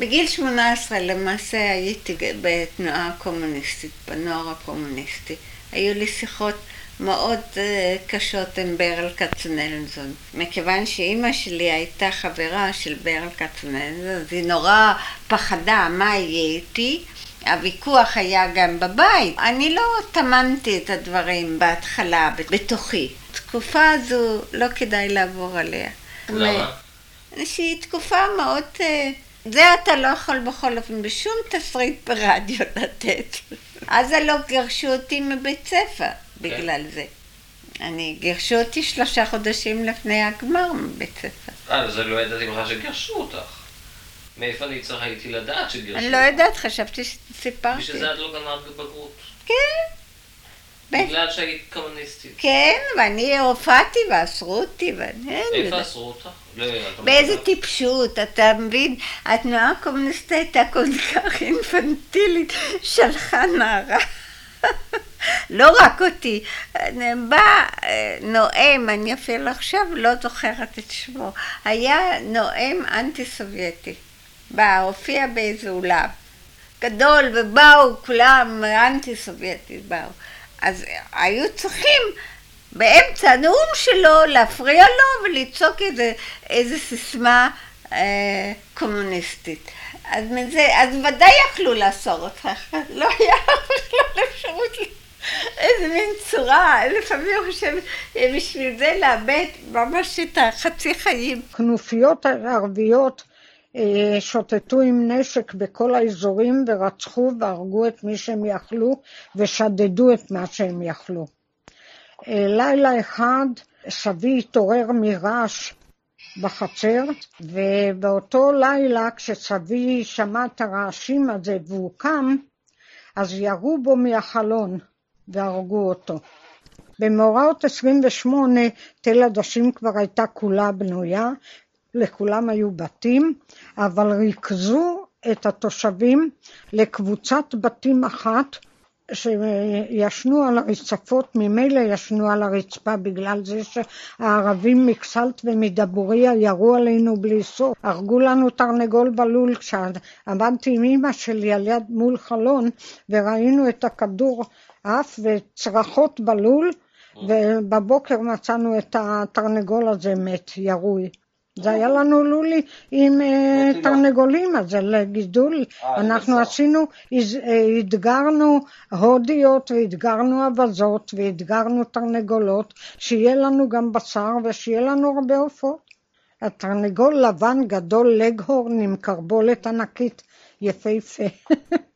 בגיל 18 למעשה הייתי בתנועה הקומוניסטית, בנוער הקומוניסטי. היו לי שיחות מאוד קשות עם ברל כצנלזון. מכיוון שאימא שלי הייתה חברה של ברל כצנלזון, אז היא נורא פחדה מה יהיה איתי. הוויכוח היה גם בבית. אני לא טמנתי את הדברים בהתחלה, בתוכי. תקופה הזו לא כדאי לעבור עליה. למה? שהיא תקופה מאוד... זה אתה לא יכול בכל אופן בשום תפריט ברדיו לתת. אז לא גירשו אותי מבית ספר בגלל זה. אני, גירשו אותי שלושה חודשים לפני הגמר מבית ספר. אה, אז אני לא ידעתי בכלל שגירשו אותך. מאיפה אני צריך הייתי לדעת שגירשו אותך? אני לא יודעת, חשבתי שסיפרתי. בשביל זה את לא גמרת בבגרות. כן. בגלל שהיית קומוניסטית. כן, ואני הופעתי ואסרו אותי. ואני... איפה אסרו אותך? לא, באיזה טיפשות, אתה מבין? התנועה הקומוניסטית הייתה כל כך אינפנטילית, שלחה נערה. לא רק אותי. בא נואם, אני אפילו עכשיו לא זוכרת את שמו, היה נואם אנטי סובייטי. בא, הופיע באיזה אולם. גדול, ובאו כולם אנטי סובייטי, באו. אז היו צריכים באמצע הנאום שלו להפריע לו ולצעוק איזה, איזה סיסמה אה, קומוניסטית. אז, מזה, אז ודאי יכלו לאסור אותך, לא היה בכלל אפשרות, איזה מין צורה, לפעמים אני חושבת, בשביל זה לאבד ממש את החצי חיים. כנופיות ערביות שוטטו עם נשק בכל האזורים ורצחו והרגו את מי שהם יכלו ושדדו את מה שהם יכלו. לילה אחד סבי התעורר מרעש בחצר, ובאותו לילה כשסבי שמע את הרעשים הזה והוא קם, אז ירו בו מהחלון והרגו אותו. במאורעות 28 תל עדשים כבר הייתה כולה בנויה, לכולם היו בתים, אבל ריכזו את התושבים לקבוצת בתים אחת שישנו על הרצפות, ממילא ישנו על הרצפה בגלל זה שהערבים מקסלט ומדבוריה ירו עלינו בלי סוף. הרגו לנו תרנגול בלול כשעמדתי עם אמא שלי על יד מול חלון וראינו את הכדור עף וצרחות בלול ובבוקר מצאנו את התרנגול הזה מת, ירוי. זה היה לנו לולי עם תרנגולים, אז זה לגידול. אנחנו עשינו, אתגרנו הודיות ואתגרנו אבזות ואתגרנו תרנגולות, שיהיה לנו גם בשר ושיהיה לנו הרבה עופות. התרנגול לבן גדול לגהורן עם קרבולת ענקית יפהפה.